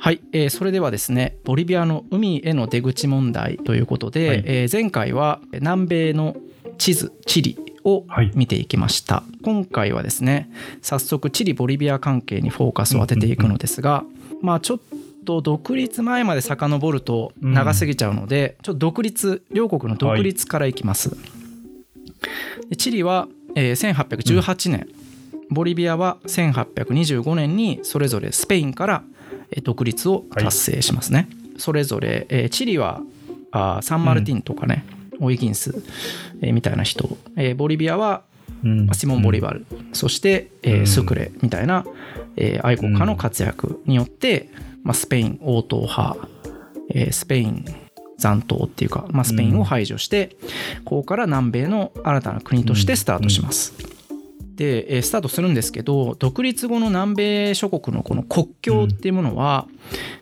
はい、えーそれではですねボリビアの海への出口問題ということで、はい。えー前回は南米の地図地理をはい。見ていきました、今回はですね早速チリボリビア関係にフォーカスを当てていくのですが、まあちょっと独立前まで遡ると長すぎちゃうので、ちょっと独立両国の独立からいきます、でチリは、えー1818年、ボリビアは1825年にそれぞれスペインからえー独立を達成しますね、それぞれ、えーチリはあーサンマルティンとかね、オイギンス、えーみたいな人、えーボリビアはうん。シモン・ボリバル、そして、えーうん。スクレみたいな、えー愛国家の活躍によって、まあ、スペイン応答派、えースペイン残党っていうか、まあ、スペインを排除して、ここから南米の新たな国としてスタートします。で、えースタートするんですけど独立後の南米諸国のこの国境っていうものは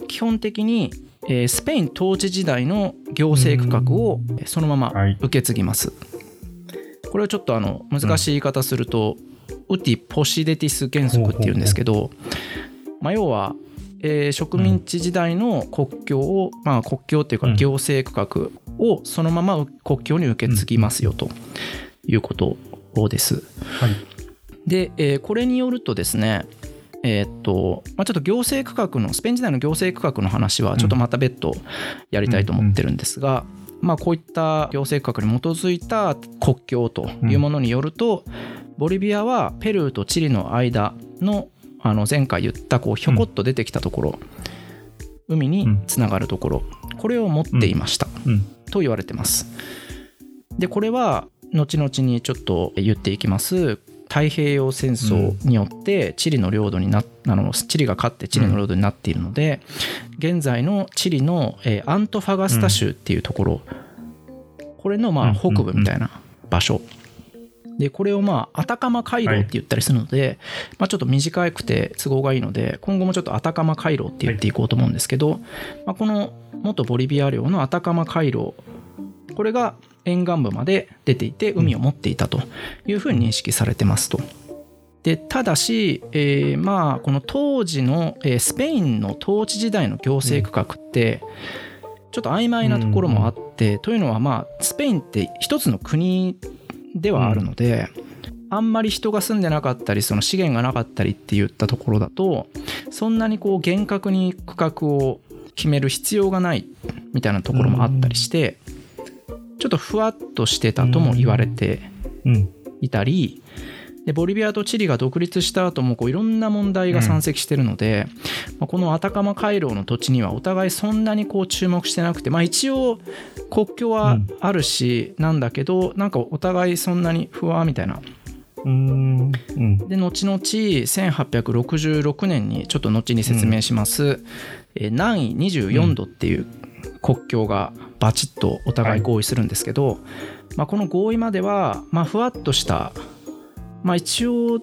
基本的に、えースペイン統治時代の行政区画をえーそのままはい。受け継ぎます。これをちょっとあの難しい言い方すると、ウティ・ポシデティス原則っていうんですけど、まあ、要は、えー植民地時代の国境を、まあ、国境っていうかうん。行政区画をそのまま国境に受け継ぎますよということです。はいで、えーこれによるとですねえーっとまあ、ちょっと行政区画のスペイン時代の行政区画の話はちょっとまた別途やりたいと思ってるんですが、まあ、こういった行政区画に基づいた国境というものによると、ボリビアはペルーとチリの間のあの前回言ったこうひょこっと出てきたところ、海につながるところこれを持っていました、うん。と言われてます。でこれは後々にちょっと言っていきます太平洋戦争によってチリの領土になあのチリが勝ってチリの領土になっているので、現在のチリの、えーアントファガスタ州っていうところ、これのまあうん北部みたいな場所、でこれをまあアタカマ回廊って言ったりするので、まあ、ちょっと短くて都合がいいので今後もちょっとアタカマ回廊って言っていこうと思うんですけど、まあ、この元ボリビア領のアタカマ回廊これが沿岸部まで出ていて海を持っていたというふうに認識されてますと。でただし、えーまあこの当時の、えースペインの統治時代の行政区画ってちょっと曖昧なところもあって、というのはまあスペインって一つの国ではあるので、あんまり人が住んでなかったりその資源がなかったりって言ったところだとそんなにこう厳格に区画を決める必要がないみたいなところもあったりして、ちょっとふわっとしてたとも言われてうん。いたりでボリビアとチリが独立した後もこういろんな問題が山積してるので、まあこのアタカマ回廊の土地にはお互いそんなにこう注目してなくて、まあ、一応国境はあるしなんだけど、なんかお互いそんなに不安みたいな。うん。うん。で後々1866年にちょっと後に説明します、えー南緯24度っていう国境がバチッとお互い合意するんですけど、まあ、この合意までは、まあ、ふわっとした、まあ、一応ん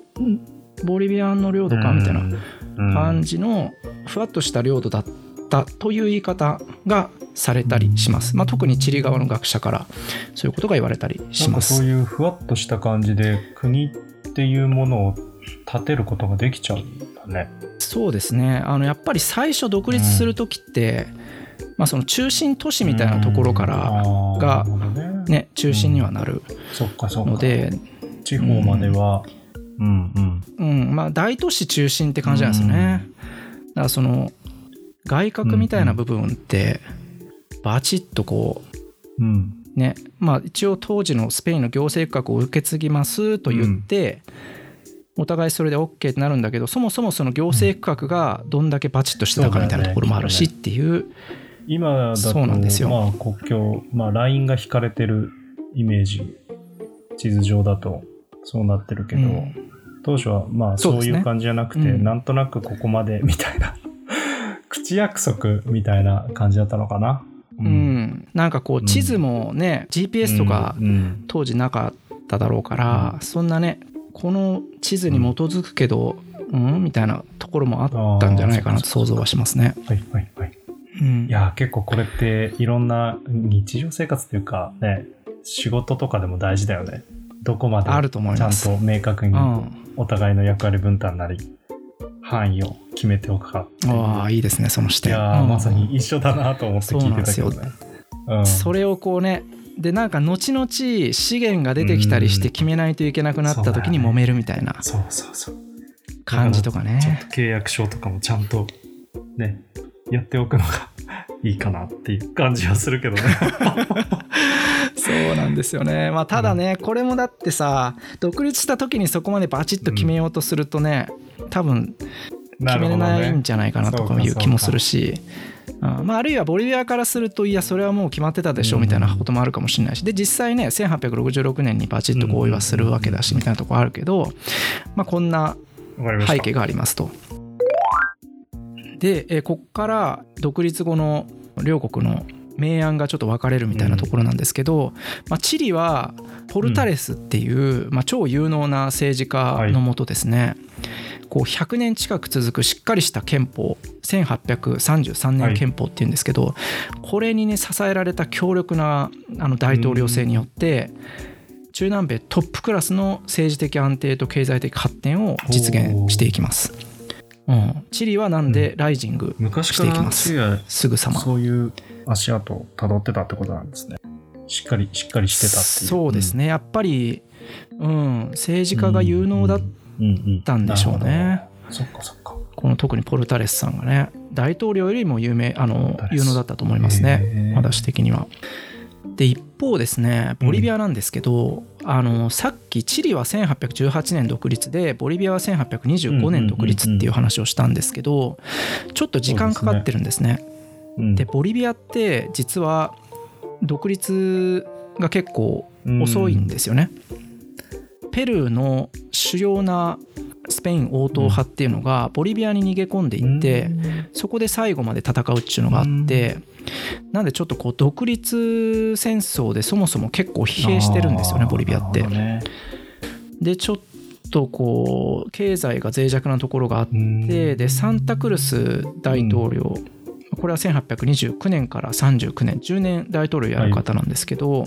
ボリビアの領土かみたいな感じのふわっとした領土だったという言い方がされたりします、まあ、特にチリ側の学者からそういうことが言われたりします。なんかそういうふわっとした感じで国っていうものを立てることができちゃうんだね。そうですね。あのやっぱり最初独立する時って、まあ、その中心都市みたいなところから、うん。がね。ね、中心にはなるそっかそっか。ので、地方までは、うん。うんうん。まあ、大都市中心って感じなんですよね。だからその外角みたいな部分ってバチッとこううん。ねまあ一応当時のスペインの行政区画を受け継ぎますと言って、お互いそれで OK ってなるんだけどそもそもその行政区画がどんだけバチッとしてたかみたいなところもあるしっていう今だとそうなんですよ。まあ国境、まあ、ラインが引かれてるイメージ地図上だとそうなってるけど、うん。当初はまあそういう感じじゃなくて、うん。なんとなくここまでみたいな 口約束みたいな感じだったのかな。ううん、なんかこう地図もね、GPS とかうん。当時なかっただろうから、そんなねこの地図に基づくけど、うん、みたいなところもあったんじゃないかなと想像はしますね。はいはいはい。うん。いや結構これっていろんな日常生活というかね仕事とかでも大事だよね。どこまでちゃん。と明確にうん。お互いの役割分担なり範囲を決めておくか。ああいいですねその視い点うん。まさに一緒だなと思って聞いてたけどね。うんそれをこうねでなんか後々資源が出てきたりして決めないといけなくなった時に揉めるみたいなそうそうそう。感じとかちょっねと契約書とかもちゃんとね、やっておくのがいいかなっていう感じはするけどね。そうなんですよね。まあただねこれもだってさ独立した時にそこまでバチッと決めようとするとね多分決めれないんじゃないかなとかいう気もするし、うん。まあ、あるいはボリビアからするといやそれはもう決まってたでしょみたいなこともあるかもしれないしで実際ね1866年にバチッと合意はするわけだしみたいなとこあるけど、まあ、こんな背景がありますと。で、えーこっから独立後の両国の明暗がちょっと分かれるみたいなところなんですけど、まあ、チリはポルタレスっていう、まあ、超有能な政治家のもとですね、こう100年近く続くしっかりした憲法1833年憲法っていうんですけど、これにね支えられた強力なあの大統領制によって、中南米トップクラスの政治的安定と経済的発展を実現していきます。うん、チリはなんでライジングしていきます？チリはすぐさま。そういう足跡を辿ってたってことなんですね。しっかり、しっかりしてたっていう。そうですねやっぱり、うん、政治家が有能だっうんうんたんでしょうね。そっかそっか。この特にポルタレスさんがね大統領よりも有名あの有能だったと思いますへねー私的には。で一方ですねボリビアなんですけど、あのさっきチリは1818年独立でボリビアは1825年独立っていう話をしたんですけどちょっと時間かかってるんですね。うんでボリビアって実は独立が結構遅いんですよね。ペルーの主要なスペイン応答派っていうのがボリビアに逃げ込んでいってそこで最後まで戦うっていうのがあってなんでちょっとこう独立戦争でそもそも結構疲弊してるんですよねボリビアって。でちょっとこう経済が脆弱なところがあってでサンタクルス大統領これは1829年から39年10年大統領やる方なんですけど、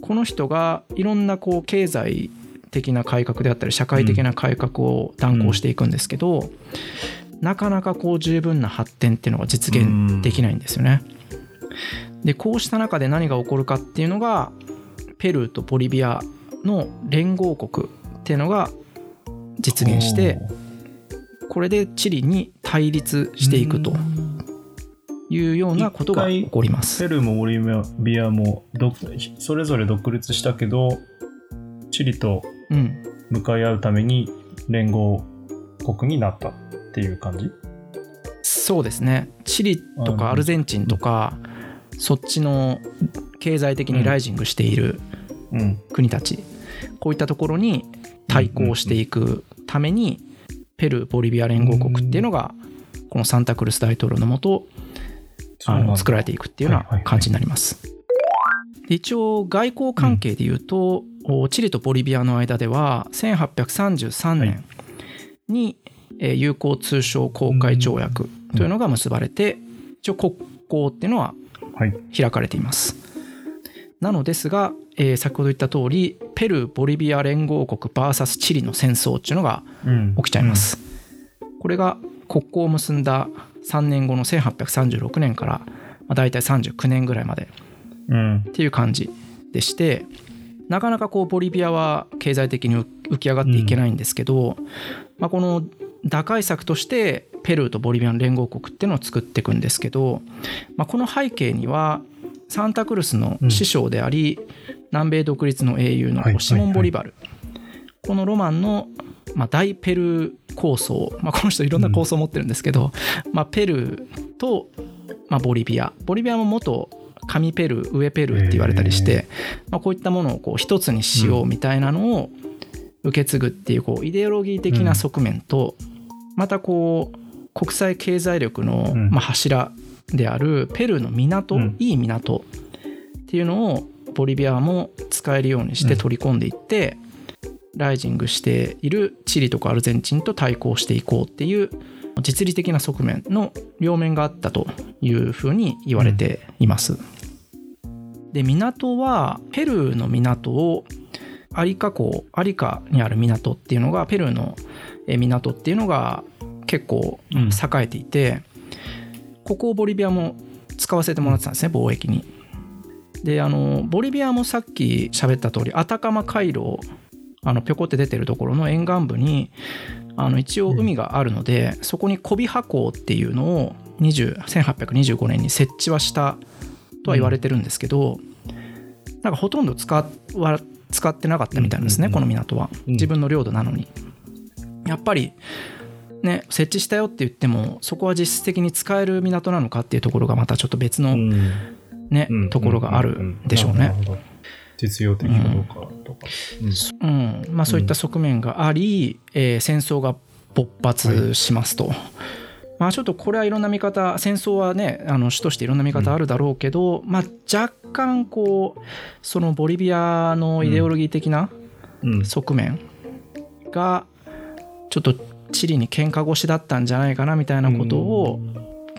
この人がいろんなこう経済的な改革であったり社会的な改革を断行していくんですけど、なかなかこう十分な発展っていうのが実現できないんですよね。でこうした中で何が起こるかっていうのがペルーとボリビアの連合国っていうのが実現してこれでチリに対立していくというようなことが起こります。ペルーもボリビアもどそれぞれ独立したけどチリとうん、向かい合うために連合国になったっていう感じ？そうですね。チリとかアルゼンチンとかそっちの経済的にライジングしているうん。国たち。こういったところに対抗していくためにペルーボリビア連合国っていうのがこのサンタクルス大統領のもとあの作られていくっていうような感じになります。で一応外交関係でいうと、おチリとボリビアの間では1833年に、えー友好通商公開条約というのが結ばれて、一応国交っていうのははい。開かれています。なのですが、えー先ほど言った通りペルーボリビア連合国 VS チリの戦争っていうのがうん。起きちゃいます。これが国交を結んだ3年後の1836年から、まあ、大体39年ぐらいまでうん。っていう感じでしてなかなかこうボリビアは経済的に浮き上がっていけないんですけど、まあ、この打開策としてペルーとボリビアの連合国っていうのを作っていくんですけど、まあ、この背景にはサンタクルスの師匠であり、南米独立の英雄のはい。シモン・ボリバル、このロマンの、まあ、大ペルー構想、まあ、この人いろんな構想を持ってるんですけど、まあ、ペルーと、まあ、ボリビア。ボリビアも元上ペルー上ペルーって言われたりして、まあ、こういったものをこう一つにしようみたいなのを受け継ぐっていうこうイデオロギー的な側面と、またこう国際経済力のうん。まあ柱であるペルーの港、うん。いい港っていうのをボリビアも使えるようにして取り込んでいって、ライジングしているチリとかアルゼンチンと対抗していこうっていう実利的な側面の両面があったというふうに言われています。で港はペルーの港をアリカ港アリカにある港っていうのがペルーのえ港っていうのが結結構栄えていて、ここをボリビアも使わせてもらってたんですね貿易に。であのボリビアもさっき喋った通りアタカマ回廊あのぴょこって出てるところの沿岸部にあの一応海があるので、そこに小ビハ港っていうのを20 1825年に設置はしたとは言われてるんですけど、なんかほとんど使は使ってなかったみたいなんですね、この港は。自分の領土なのに。やっぱりね、設置したよって言ってもそこは実質的に使える港なのかっていうところがまたちょっと別の、ねところがあるんでしょうね。実用的かどうかとか、うん、まあ、そういった側面があり、えー、戦争が勃発しますと。はい、まあ、ちょっとこれはいろんな見方戦争はねあの主としていろんな見方あるだろうけど、うん、まあ、若干こうそのボリビアのイデオロギー的な側面がちょっとチリに喧嘩腰だったんじゃないかなみたいなことを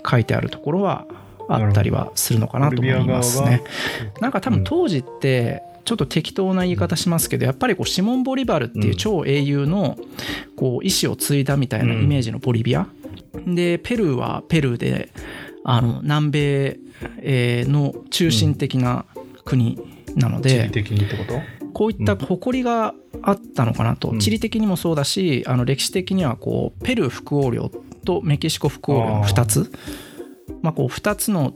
書いてあるところはあったりはするのかなと思いますね。なんか多分当時ってちょっと適当な言い方しますけどやっぱりこうシモン・ボリバルっていう超英雄のこう意志を継いだみたいなイメージのボリビア、でペルーはペルーであの南米の中心的な国なので、こういった誇りがあったのかなと、地理的にもそうだしあの歴史的にはこうペルー副王領とメキシコ副王領の2つ。まあ、こう2つの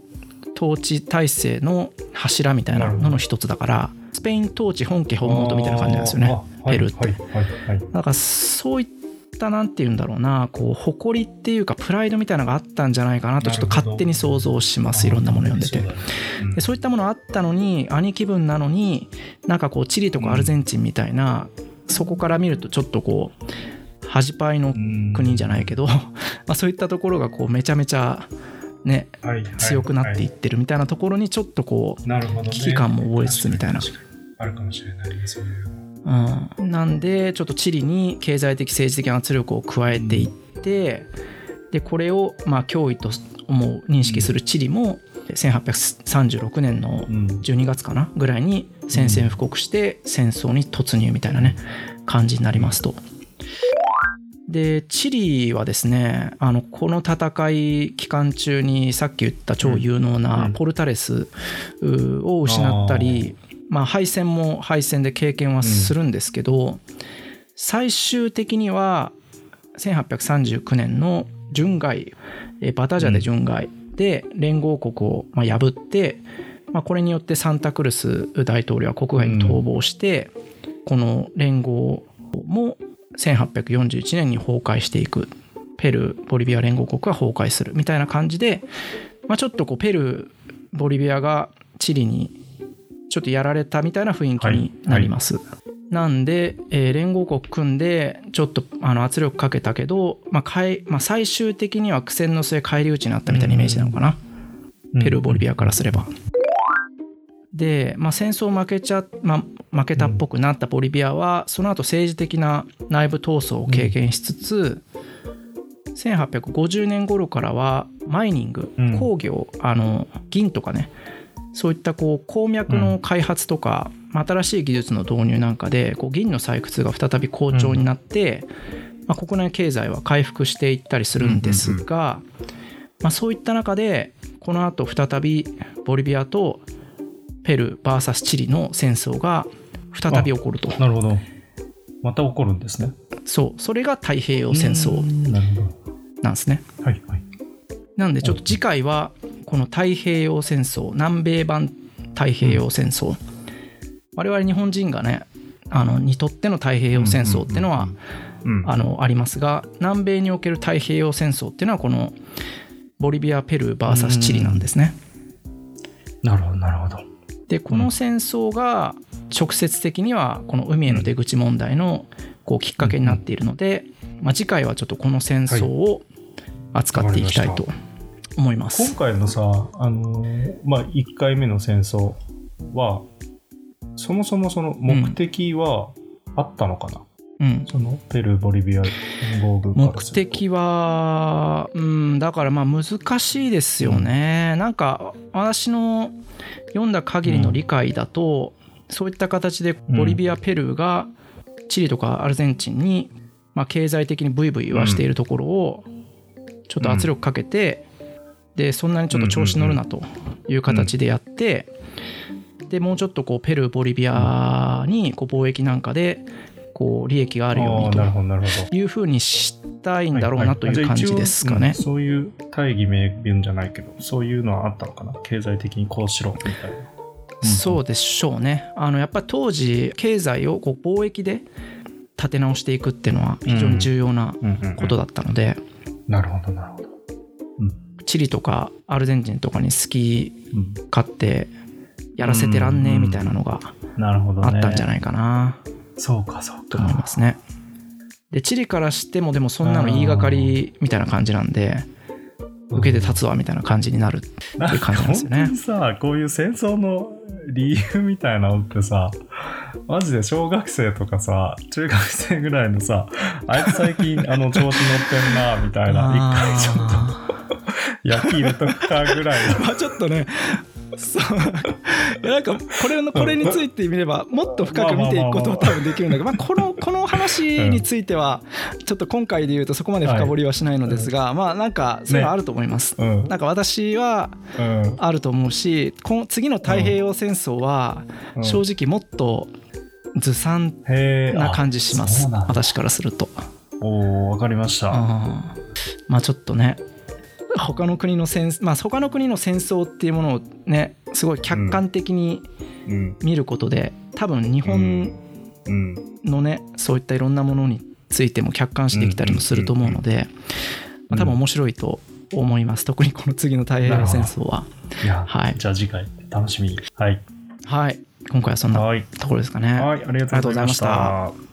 統治体制の柱みたいなのの一つだからスペイン統治本家本元みたいな感じなんですよね。ペルーって。だからそういったなんて言うんだろうなこう誇りっていうかプライドみたいなのがあったんじゃないかなとちょっと勝手に想像しますいろんなもの読んでて。でそういったものあったのに兄貴分なのになんかこうチリとかアルゼンチンみたいなそこから見るとちょっとこう恥パイの国じゃないけど まあそういったところがこうめちゃめちゃね、はいはい、強くなっていってるみたいなところにちょっとこう、ね、危機感も覚えつつみたいな。あるかもしれないそういううん、なんでちょっとチリに経済的政治的な圧力を加えていって、うん、でこれをまあ脅威と思う認識するチリも1836年の12月かなぐらいに宣戦布告して戦争に突入みたいなね感じになりますと。でチリはですねあのこの戦い期間中にさっき言った超有能なポルタレスを失ったり、まあ、敗戦も敗戦で経験はするんですけど、最終的には1839年の巡外バタジャで巡外で連合国をま破って、まあ、これによってサンタクルス大統領は国外に逃亡して、この連合も1841年に崩壊していく。ペルーボリビア連合国が崩壊するみたいな感じで、まあ、ちょっとこうペルーボリビアがチリにちょっとやられたみたいな雰囲気になります。はいはい、なんで、えー、連合国組んでちょっとあの圧力かけたけど、まあかいまあ、最終的には苦戦の末返り討ちになったみたいなイメージなのかな、ペルーボリビアからすれば。で、まあ、戦争負けちゃ、まあ、負けたっぽくなったボリビアはその後政治的な内部闘争を経験しつつ、うん、1850年頃からはマイニング、工業あの銀とかねそういったこう鉱脈の開発とか、うん、新しい技術の導入なんかでこう銀の採掘が再び好調になって、まあ、国内経済は回復していったりするんですが、まあ、そういった中でこのあと再びボリビアとペルー VS チリの戦争が再び起こると。なるほど。また起こるんですね。そう、それが太平洋戦争なんですね。はいはい。なんでちょっと次回はこの太平洋戦争南米版太平洋戦争、うん、我々日本人がねあのにとっての太平洋戦争っていうのはあのありますが南米における太平洋戦争っていうのはこのボリビアペルー VS チリなんですね。なるほどなるほど。でこの戦争が直接的にはこの海への出口問題のこうきっかけになっているので、まあ、次回はちょっとこの戦争を扱っていきたいと思います。はい、今回のさ、あのまあ、1回目の戦争はそもそもその目的はあったのかな、うん、そのペルー、ボリビア連合軍目的は、うん、だからまあ難しいですよね。うん、なんか私の読んだ限りの理解だと、うん、そういった形でボリビア、ペルーがチリとかアルゼンチンに、まあ、経済的にブイブイ言わしているところを、ちょっと圧力かけて、でそんなにちょっと調子乗るなという形でやって、でもうちょっとこうペルーボリビアにこう貿易なんかでこう利益があるようにああなるほど、なるほど。というふうにしたいんだろうなという感じですかね。うんそういう大義名分じゃないけど、そういうのはあったのかな？経済的にこうしろみたいな。そうでしょうね。あのやっぱり当時経済をこう貿易で立て直していくっていうのは非常に重要なうんうん。うんことだったので、なるほど、なるほど。チリとかアルゼンチンとかに好きうん勝手やらせてらんねえみたいなのが。あったんじゃないかなそうか、そうと思いか。ますね。でチリからしてもでもそんなの言いがかりみたいな感じなんで受けて立つわみたいな感じになるっていう感じなんですよね本当にさ、こういう戦争の理由みたいなのってさ、マジで小学生とかさ、中学生ぐらいのさ、あいつ最近あの調子乗ってんな、みたいな、一回ちょっと焼き入れとくかぐらいの。まあちょっとねそういやなんかこれのこれについて見ればもっと深く見ていくことは多分できるんだけど、まあ、このこの話についてはちょっと今回で言うとそこまで深掘りはしないのですが、まあなんかそれはあると思います。うん。なんか私はうん。あると思うしこの次の太平洋戦争はうん正直もっとずさんな感じします私からすると。おー、わかりました。まあちょっとね 他の国の戦まあ他の国の戦争っていうものをねすごい客観的にうん。見ることで、多分日本うん。のねそういったいろんなものについても客観視できたりもすると思うので、まあ多分面白いと思います特にこの次の太平洋戦争は。はいじゃあ次回楽しみに。はい。はい今回はそんなはい。ところですかね。はい、ありがとうございましありがとうございまた。